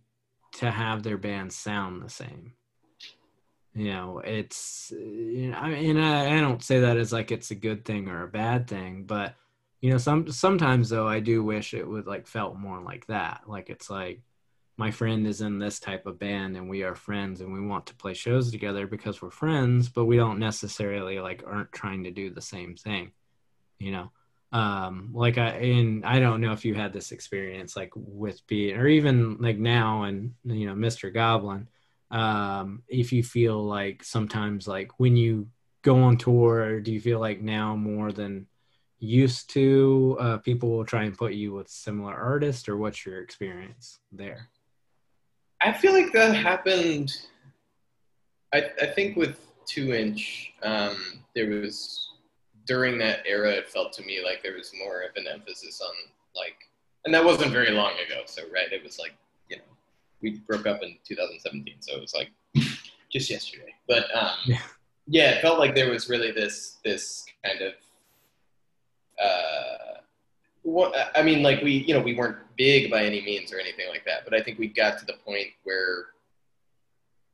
to have their band sound the same. You know it's you know, I mean I, I don't say that as like it's a good thing or a bad thing but you know some sometimes though I do wish it would like felt more like that. Like it's like my friend is in this type of band and we are friends and we want to play shows together because we're friends but we don't necessarily like aren't trying to do the same thing you know? Um like i and i don't know if you had this experience like with being or even like now and you know mr goblin um, if you feel like sometimes like when you go on tour do you feel like now more than used to uh, people will try and put you with similar artists or what's your experience there i feel like that happened i, I think with two inch um, there was during that era it felt to me like there was more of an emphasis on like and that wasn't very long ago so right it was like you know, we broke up in 2017, so it was like just yesterday. But um, yeah. yeah, it felt like there was really this this kind of. Uh, what, I mean, like we, you know, we weren't big by any means or anything like that, but I think we got to the point where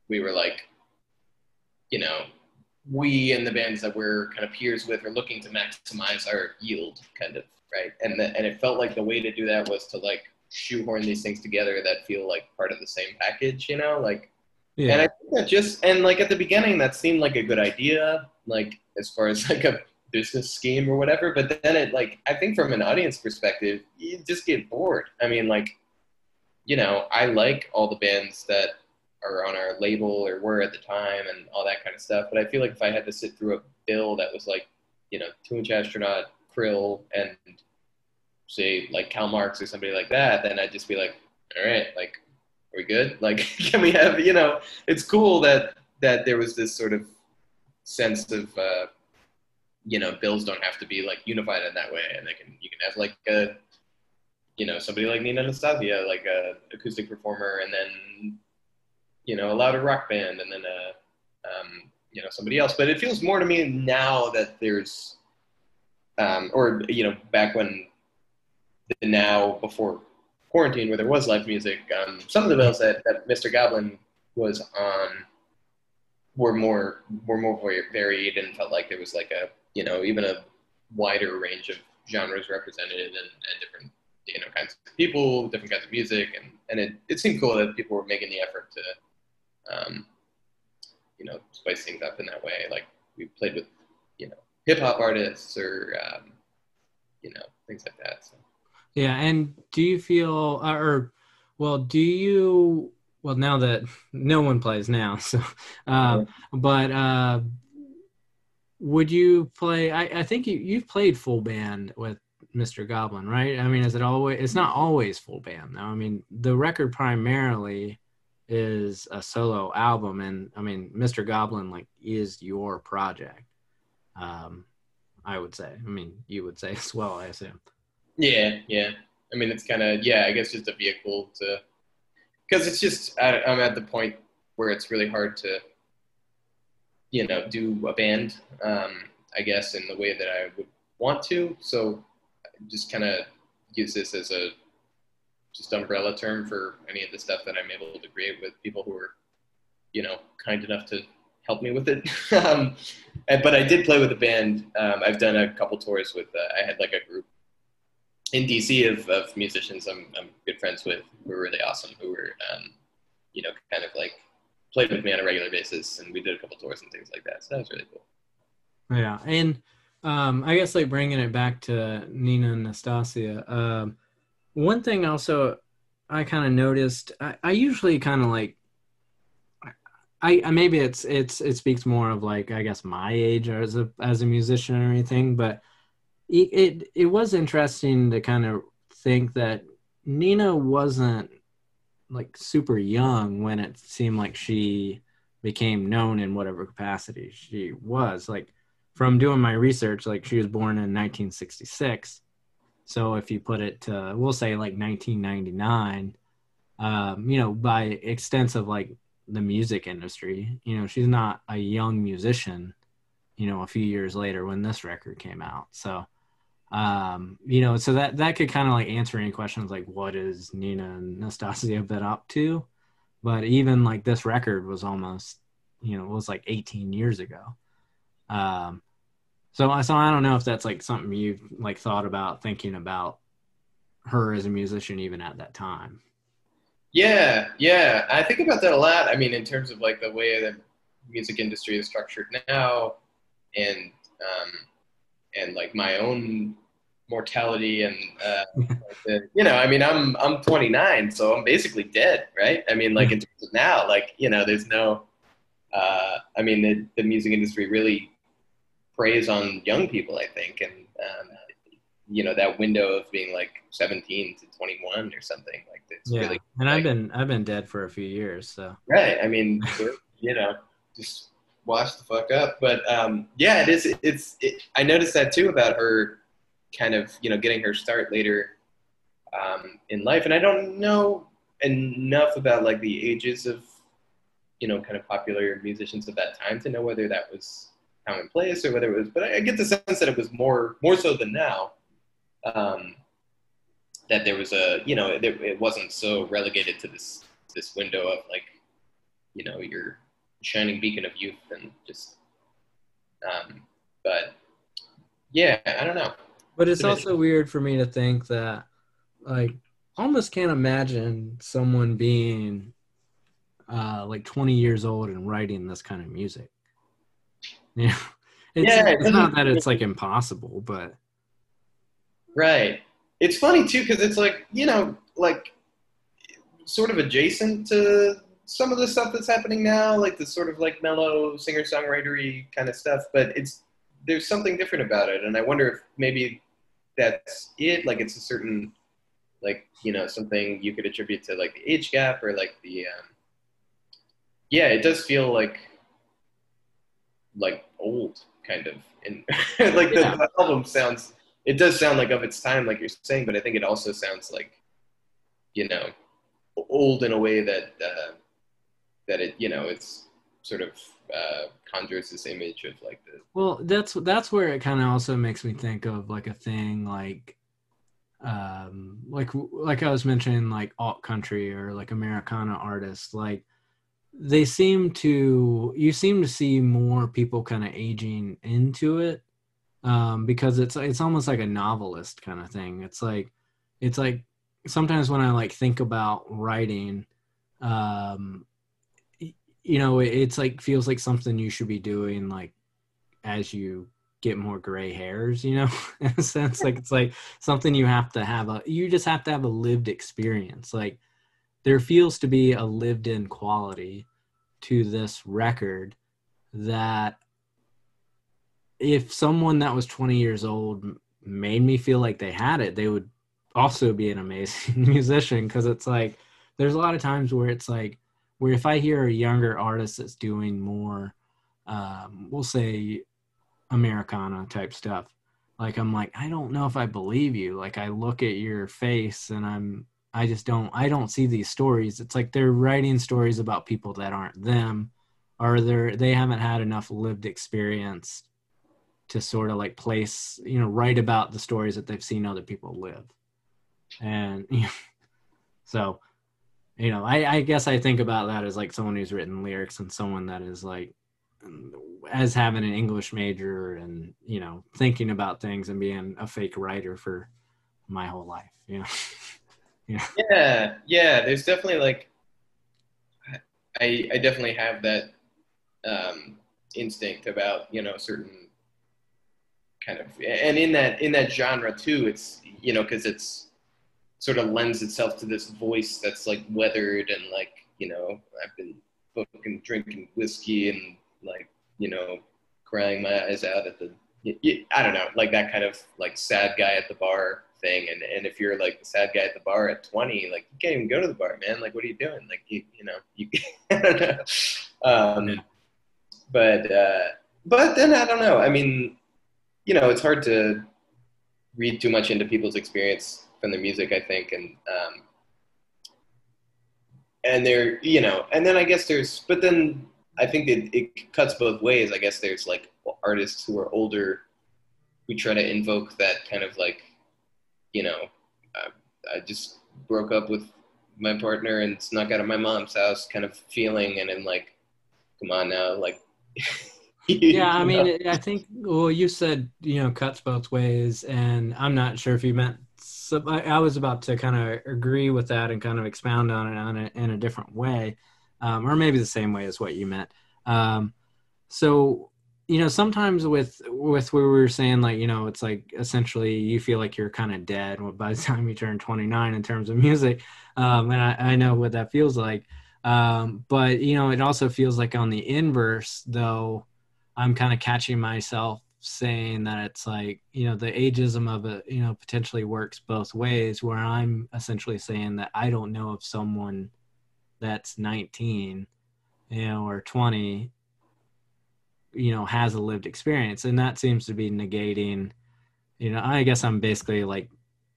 we were like, you know, we and the bands that we're kind of peers with are looking to maximize our yield, kind of, right? And the, and it felt like the way to do that was to like shoehorn these things together that feel like part of the same package, you know? Like, yeah. and I think that just, and like at the beginning, that seemed like a good idea, like as far as like a business scheme or whatever. But then it, like, I think from an audience perspective, you just get bored. I mean, like, you know, I like all the bands that are on our label or were at the time and all that kind of stuff. But I feel like if I had to sit through a bill that was like, you know, Two Inch Astronaut, Krill, and say like Kal Marx or somebody like that, then I'd just be like, all right, like, are we good? Like, can we have, you know, it's cool that, that there was this sort of sense of, uh, you know, bills don't have to be like unified in that way. And they can, you can have like a, you know, somebody like Nina Anastasia, like a acoustic performer, and then, you know, a louder rock band, and then a, um, you know, somebody else. But it feels more to me now that there's, um, or you know, back when the now before quarantine where there was live music, um, some of the bills that, that Mr. Goblin was on were more were more varied and felt like there was like a you know even a wider range of genres represented and, and different you know kinds of people, different kinds of music, and and it, it seemed cool that people were making the effort to um, you know spice things up in that way. Like we played with you know hip hop artists or um, you know things like that. So. Yeah, and do you feel, uh, or well, do you? Well, now that no one plays now, so, uh, but uh, would you play? I, I think you you've played full band with Mr. Goblin, right? I mean, is it always? It's not always full band, though. I mean, the record primarily is a solo album, and I mean, Mr. Goblin like is your project. Um, I would say. I mean, you would say as well, I assume. Yeah, yeah. I mean, it's kind of yeah. I guess just a vehicle to because it's just I, I'm at the point where it's really hard to you know do a band. Um, I guess in the way that I would want to. So just kind of use this as a just umbrella term for any of the stuff that I'm able to create with people who are, you know, kind enough to help me with it. um, and, but I did play with a band. Um, I've done a couple tours with. Uh, I had like a group in DC of, of musicians I'm, I'm good friends with who were really awesome, who were, um, you know, kind of like played with me on a regular basis. And we did a couple tours and things like that. So that was really cool. Yeah. And um, I guess like bringing it back to Nina and Nastasia, um, one thing also I kind of noticed, I, I usually kind of like, I, maybe it's it's it speaks more of like I guess my age as a as a musician or anything, but it, it, it was interesting to kind of think that Nina wasn't like super young when it seemed like she became known in whatever capacity she was. Like from doing my research, like she was born in 1966. So if you put it to, we'll say like 1999, um, you know, by extensive like the music industry, you know, she's not a young musician, you know, a few years later when this record came out. So, um, you know, so that that could kind of like answer any questions like what is Nina and Nastasia been up to? But even like this record was almost, you know, it was like 18 years ago. Um, so, so I don't know if that's like something you've like thought about thinking about her as a musician even at that time. Yeah, yeah, I think about that a lot. I mean, in terms of like the way the music industry is structured now, and um, and like my own mortality and uh, you know, I mean, I'm I'm 29, so I'm basically dead, right? I mean, like of now, like you know, there's no. Uh, I mean, the, the music industry really preys on young people, I think, and um, you know that window of being like 17 to 21 or something like it's yeah. really and like, I've been I've been dead for a few years, so right. I mean, you know, just wash the fuck up. But um, yeah, it is. It's. It, I noticed that too about her, kind of you know getting her start later um, in life, and I don't know enough about like the ages of you know kind of popular musicians of that time to know whether that was commonplace or whether it was, but I get the sense that it was more more so than now. Um, that there was a you know it, it wasn't so relegated to this this window of like you know your shining beacon of youth and just um, but yeah I don't know. But it's also weird for me to think that like almost can't imagine someone being uh, like 20 years old and writing this kind of music. Yeah. It's, Yeah, it's doesn't- that it's like impossible, but Right. It's funny too because it's like you know like sort of adjacent to some of the stuff that's happening now, like the sort of like mellow singer songwritery kind of stuff. But it's there's something different about it, and I wonder if maybe that's it. Like it's a certain like you know something you could attribute to like the age gap or like the um, yeah, it does feel like like old kind of and like the, Yeah. the album sounds it does sound like of its time like you're saying but i think it also sounds like you know old in a way that uh, that it you know it's sort of uh, conjures this image of like the Well, that's that's where it kind of also makes me think of like a thing like um like like I was mentioning like alt country or like Americana artists like they seem to you seem to see more people kind of aging into it um because it's it's almost like a novelist kind of thing. It's like it's like sometimes when I like think about writing um you know it's like feels like something you should be doing like as you get more gray hairs you know? In a sense like it's like something you have to have a you just have to have a lived experience. Like there feels to be a lived in quality to this record that if someone that was 20 years old made me feel like they had it they would also be an amazing musician because it's like there's a lot of times where it's like where if i hear a younger artist that's doing more um, we'll say americana type stuff like i'm like i don't know if i believe you. Like i look at your face and i'm i just don't i don't see these stories. It's like they're writing stories about people that aren't them. Or they're they haven't had enough lived experience to sort of like place you know write about the stories that they've seen other people live. And so you know I, I guess i think about that as like someone who's written lyrics and someone that is like as having an english major and you know thinking about things and being a fake writer for my whole life you know? Yeah. Yeah there's definitely like i i definitely have that um instinct about you know certain kind of and in that in that genre too it's you know because it's sort of lends itself to this voice that's like weathered and like you know i've been fucking drinking whiskey and like you know crying my eyes out at the I don't know like that kind of like sad guy at the bar thing. And and if you're like the sad guy at the bar at 20 like you can't even go to the bar man. Like what are you doing? Like you you know you know. Um, but uh, but then I don't know. I mean, you know, it's hard to read too much into people's experience from the music. I think, and um, and there, you know, and then I guess there's, but then I think it, it cuts both ways. I guess there's like artists who are older who try to invoke that kind of like, you know, I, I just broke up with my partner and snuck out of my mom's house kind of feeling, and I'm like, come on now, like. Yeah, I mean, I think. Well, you said you know cuts both ways, and I'm not sure if you meant. So I, I was about to kind of agree with that and kind of expound on it on it in a different way, um, or maybe the same way as what you meant. Um, so you know, sometimes with with where we were saying like you know, it's like essentially you feel like you're kind of dead by the time you turn 29 in terms of music, um, and I, I know what that feels like. Um, but you know, it also feels like on the inverse though. I'm kind of catching myself saying that it's like, you know, the ageism of it, you know, potentially works both ways, where I'm essentially saying that I don't know if someone that's 19, you know, or 20, you know, has a lived experience. And that seems to be negating, you know, I guess I'm basically like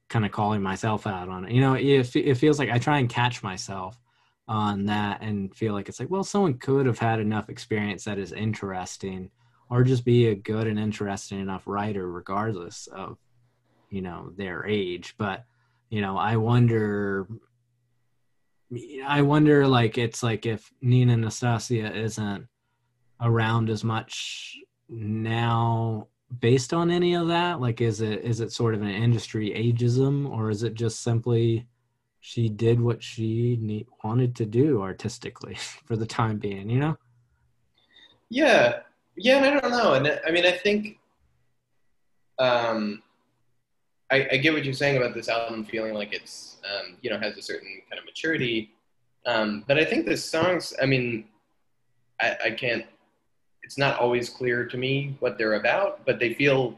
kind of calling myself out on it. You know, it, it feels like I try and catch myself on that and feel like it's like, well, someone could have had enough experience that is interesting or just be a good and interesting enough writer regardless of, you know, their age. But, you know, I wonder I wonder like it's like if Nina Nastasia isn't around as much now based on any of that like is it is it sort of an industry ageism or is it just simply she did what she need, wanted to do artistically for the time being you know Yeah, yeah, and I don't know, and I mean, I think, um, I, I get what you're saying about this album feeling like it's, um, you know, has a certain kind of maturity, um, but I think the songs, I mean, I, I can't, it's not always clear to me what they're about, but they feel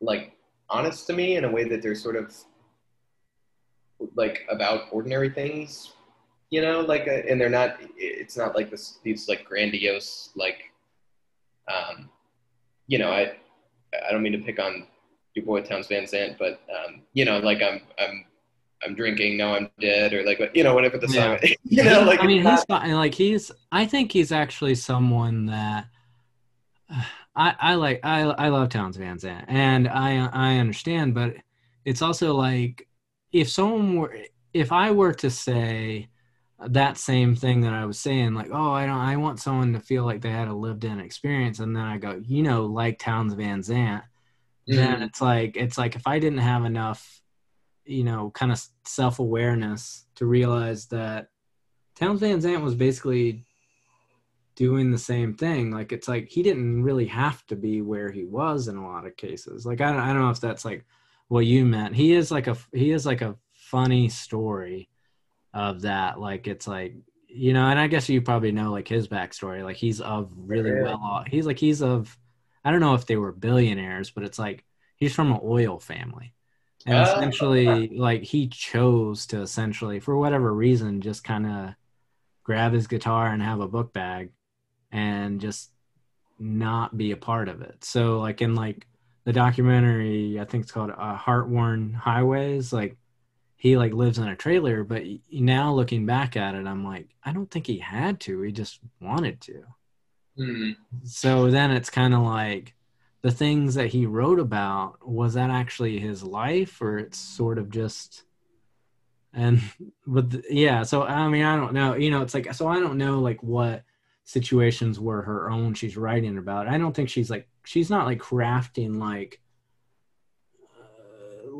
like honest to me in a way that they're sort of like about ordinary things you know like uh, and they're not it's not like this these like grandiose like um you know i i don't mean to pick on your boy townes van zandt but um you know like i'm i'm i'm drinking no i'm dead or like you know whatever the song you know like i mean he's not- not, like he's i think he's actually someone that I, I like I I love Townes Van Zandt and I I understand, but it's also like if someone were if I were to say that same thing that I was saying, like, oh, I don't I want someone to feel like they had a lived in experience, and then I go, you know, like Townes Van Zandt, then Mhm. it's like it's like if I didn't have enough, you know, kind of self awareness to realize that Townes Van Zandt was basically doing the same thing. Like it's like he didn't really have to be where he was in a lot of cases. Like I don't, I don't know if that's like what you meant. He is like a he is like a funny story of that. Like it's like you know, and I guess you probably know like his backstory. Like he's of really Yeah. well off. He's like he's of I don't know if they were billionaires, but it's like he's from an oil family. And Oh. essentially, like he chose to essentially, for whatever reason, just kind of grab his guitar and have a book bag and just not be a part of it. So like in like the documentary, I think it's called uh, Heartworn Highways, like he like lives in a trailer, but now looking back at it, I'm like, I don't think he had to. He just wanted to. Mhm. So then it's kind of like the things that he wrote about was that actually his life or it's sort of just and but the, yeah so i mean i don't know you know it's like so i don't know like what situations were her own she's writing about i don't think she's like she's not like crafting like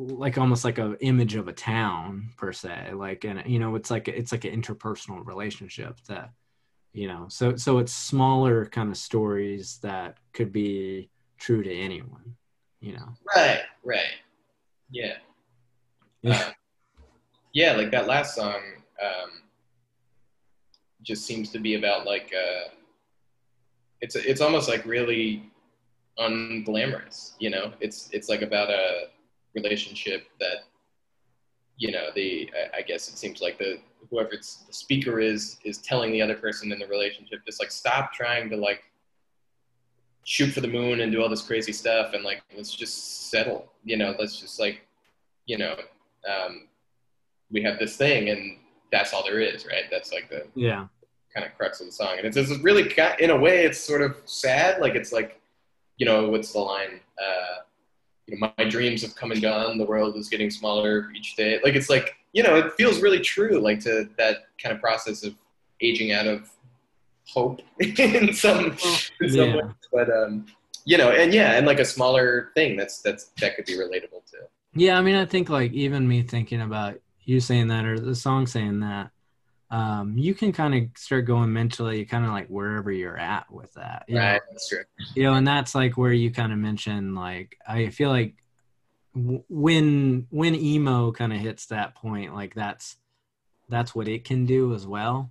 like almost like a image of a town per se like and you know it's like it's like an interpersonal relationship that you know so so it's smaller kind of stories that could be true to anyone you know? Right right. Yeah. Yeah. Uh, yeah, like that last song um, just seems to be about like uh, it's it's almost like really unglamorous, you know. It's it's like about a relationship that you know the I, I guess it seems like the whoever it's the speaker is is telling the other person in the relationship just like stop trying to like shoot for the moon and do all this crazy stuff and like let's just settle you know let's just like you know um, we have this thing and that's all there is right? That's like the yeah. kind of crux of the song. And it's, it's really in a way it's sort of sad like it's like you know what's the line uh, you know my, dreams have come and gone. The world is getting smaller each day. Like it's like you know it feels really true like to that kind of process of aging out of hope in some in some Yeah. ways. but um you know and yeah and like a smaller thing that's that's that could be relatable to. Yeah, I mean, I think like even me thinking about you saying that or the song saying that, um, you can kind of start going mentally, kind of like wherever you're at with that. You know? right that's true you know and that's like where you kind of mention like i feel like w- when when emo kind of hits that point like that's that's what it can do as well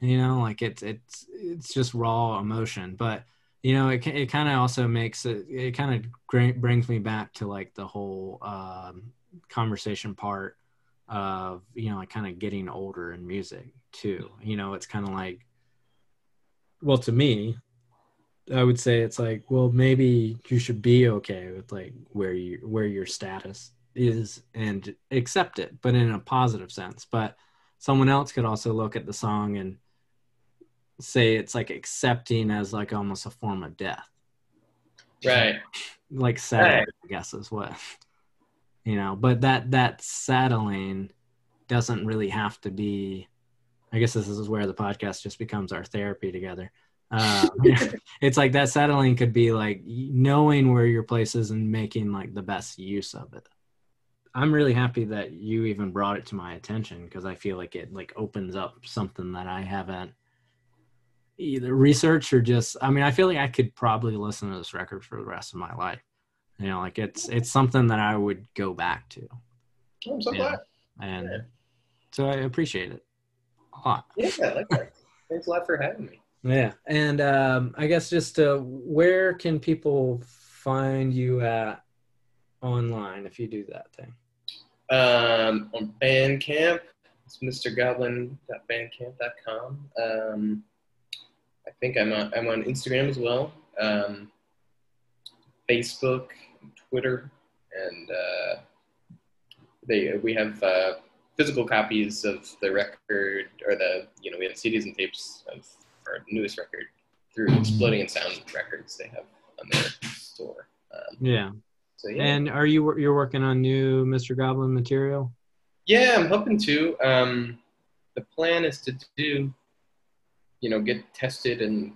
you know like it's it's it's just raw emotion but you know it, it kind of also makes it it kind of brings me back to like the whole um, conversation part of you know like kind of getting older in music too you know it's kind of like well to me I would say it's like, well, maybe you should be okay with like where you where your status is and accept it, but in a positive sense. But someone else could also look at the song and say it's like accepting as like almost a form of death. right Like settling, Right. I guess is what you know. But that that settling doesn't really have to be. I guess this is where the podcast just becomes our therapy together. Uh, it's like that settling could be like knowing where your place is and making like the best use of it. I'm really happy that you even brought it to my attention because I feel like it like opens up something that I haven't either researched or just I mean I feel like I could probably listen to this record for the rest of my life. You know, like it's it's something that I would go back to. Oh, i'm so glad And Yeah. so I appreciate it a lot. yeah I like that thanks a lot for having me Yeah, and um, I guess just uh, where can people find you at online if you do that thing? um, on Bandcamp. It's mrgoblin.bandcamp.com. Um, I think I'm on, I'm on Instagram as well, um, Facebook, Twitter, and uh, they we have uh, physical copies of the record or the you know we have CDs and tapes of our newest record through Exploding in Sound Records. They have on their store. Um, Yeah, so yeah. and are you you're working on new Mr. Goblin material? Yeah, I'm hoping to. Um, the plan is to do, you know, get tested and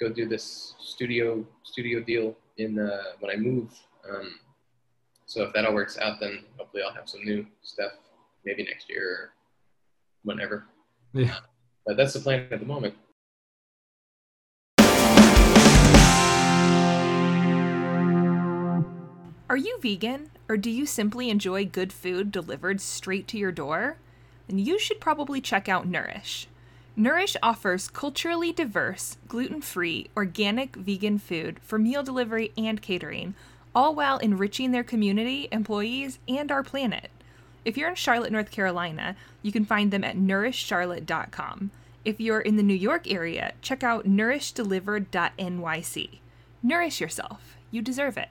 go do this studio studio deal in uh, when I move. Um, so if that all works out, then hopefully I'll have some new stuff maybe next year or whenever. Yeah. But that's the plan at the moment. Are you vegan, or do you simply enjoy good food delivered straight to your door? Then you should probably check out Nourish. Nourish offers culturally diverse, gluten free, organic vegan food for meal delivery and catering, all while enriching their community, employees, and our planet. If you're in Charlotte, North Carolina, you can find them at nourishcharlotte.com. If you're in the New York area, check out nourishdelivered.nyc. Nourish yourself. You deserve it.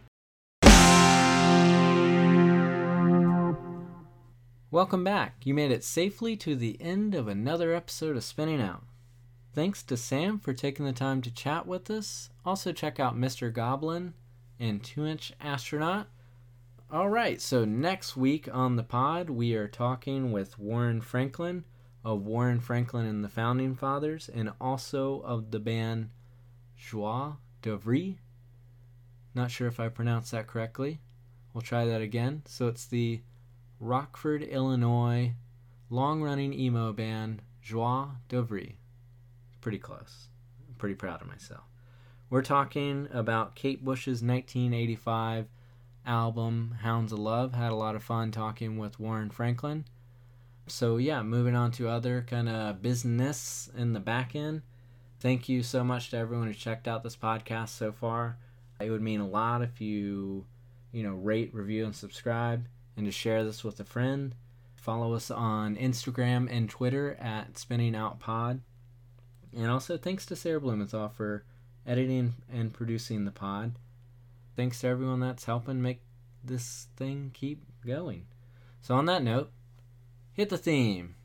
Welcome back. You made it safely to the end of another episode of Spinning Out. Thanks to Sam for taking the time to chat with us. Also, check out Mr. Goblin and 2 Inch Astronaut. All right, so next week on the pod, we are talking with Warren Franklin of Warren Franklin and the Founding Fathers and also of the band Joie d'Oeuvre. Not sure if I pronounced that correctly. We'll try that again. So it's the Rockford, Illinois, long running emo band Joie d'Oeuvre. Pretty close. I'm pretty proud of myself. We're talking about Kate Bush's 1985 album Hounds of Love. Had a lot of fun talking with Warren Franklin. So, yeah, moving on to other kind of business in the back end. Thank you so much to everyone who checked out this podcast so far. It would mean a lot if you, you know, rate, review, and subscribe and to share this with a friend. Follow us on Instagram and Twitter at Spinning Out Pod. And also thanks to Sarah Blumenthal for editing and producing the pod. Thanks to everyone that's helping make this thing keep going. So, on that note, hit the theme.